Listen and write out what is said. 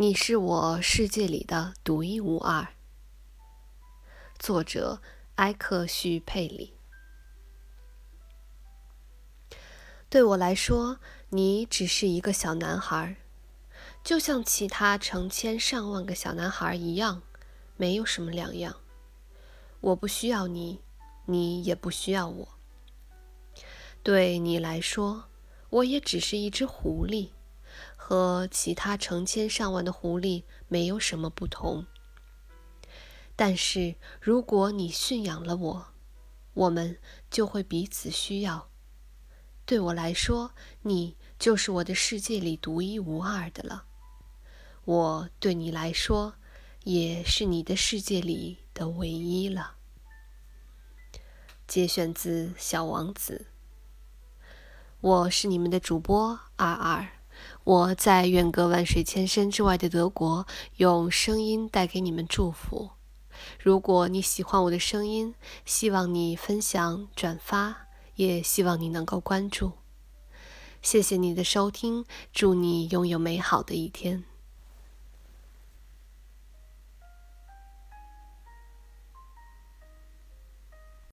你是我世界里的独一无二。作者：埃克叙佩里。对我来说，你只是一个小男孩，就像其他成千上万个小男孩一样，没有什么两样。我不需要你，你也不需要我。对你来说，我也只是一只狐狸。和其他成千上万的狐狸没有什么不同，但是如果你驯养了我，我们就会彼此需要。对我来说，你就是我的世界里独一无二的了。我对你来说，也是你的世界里的唯一了。节选自《小王子》。我是你们的主播二二。我在远隔万水千山之外的德国，用声音带给你们祝福。如果你喜欢我的声音，希望你分享、转发，也希望你能够关注。谢谢你的收听，祝你拥有美好的一天。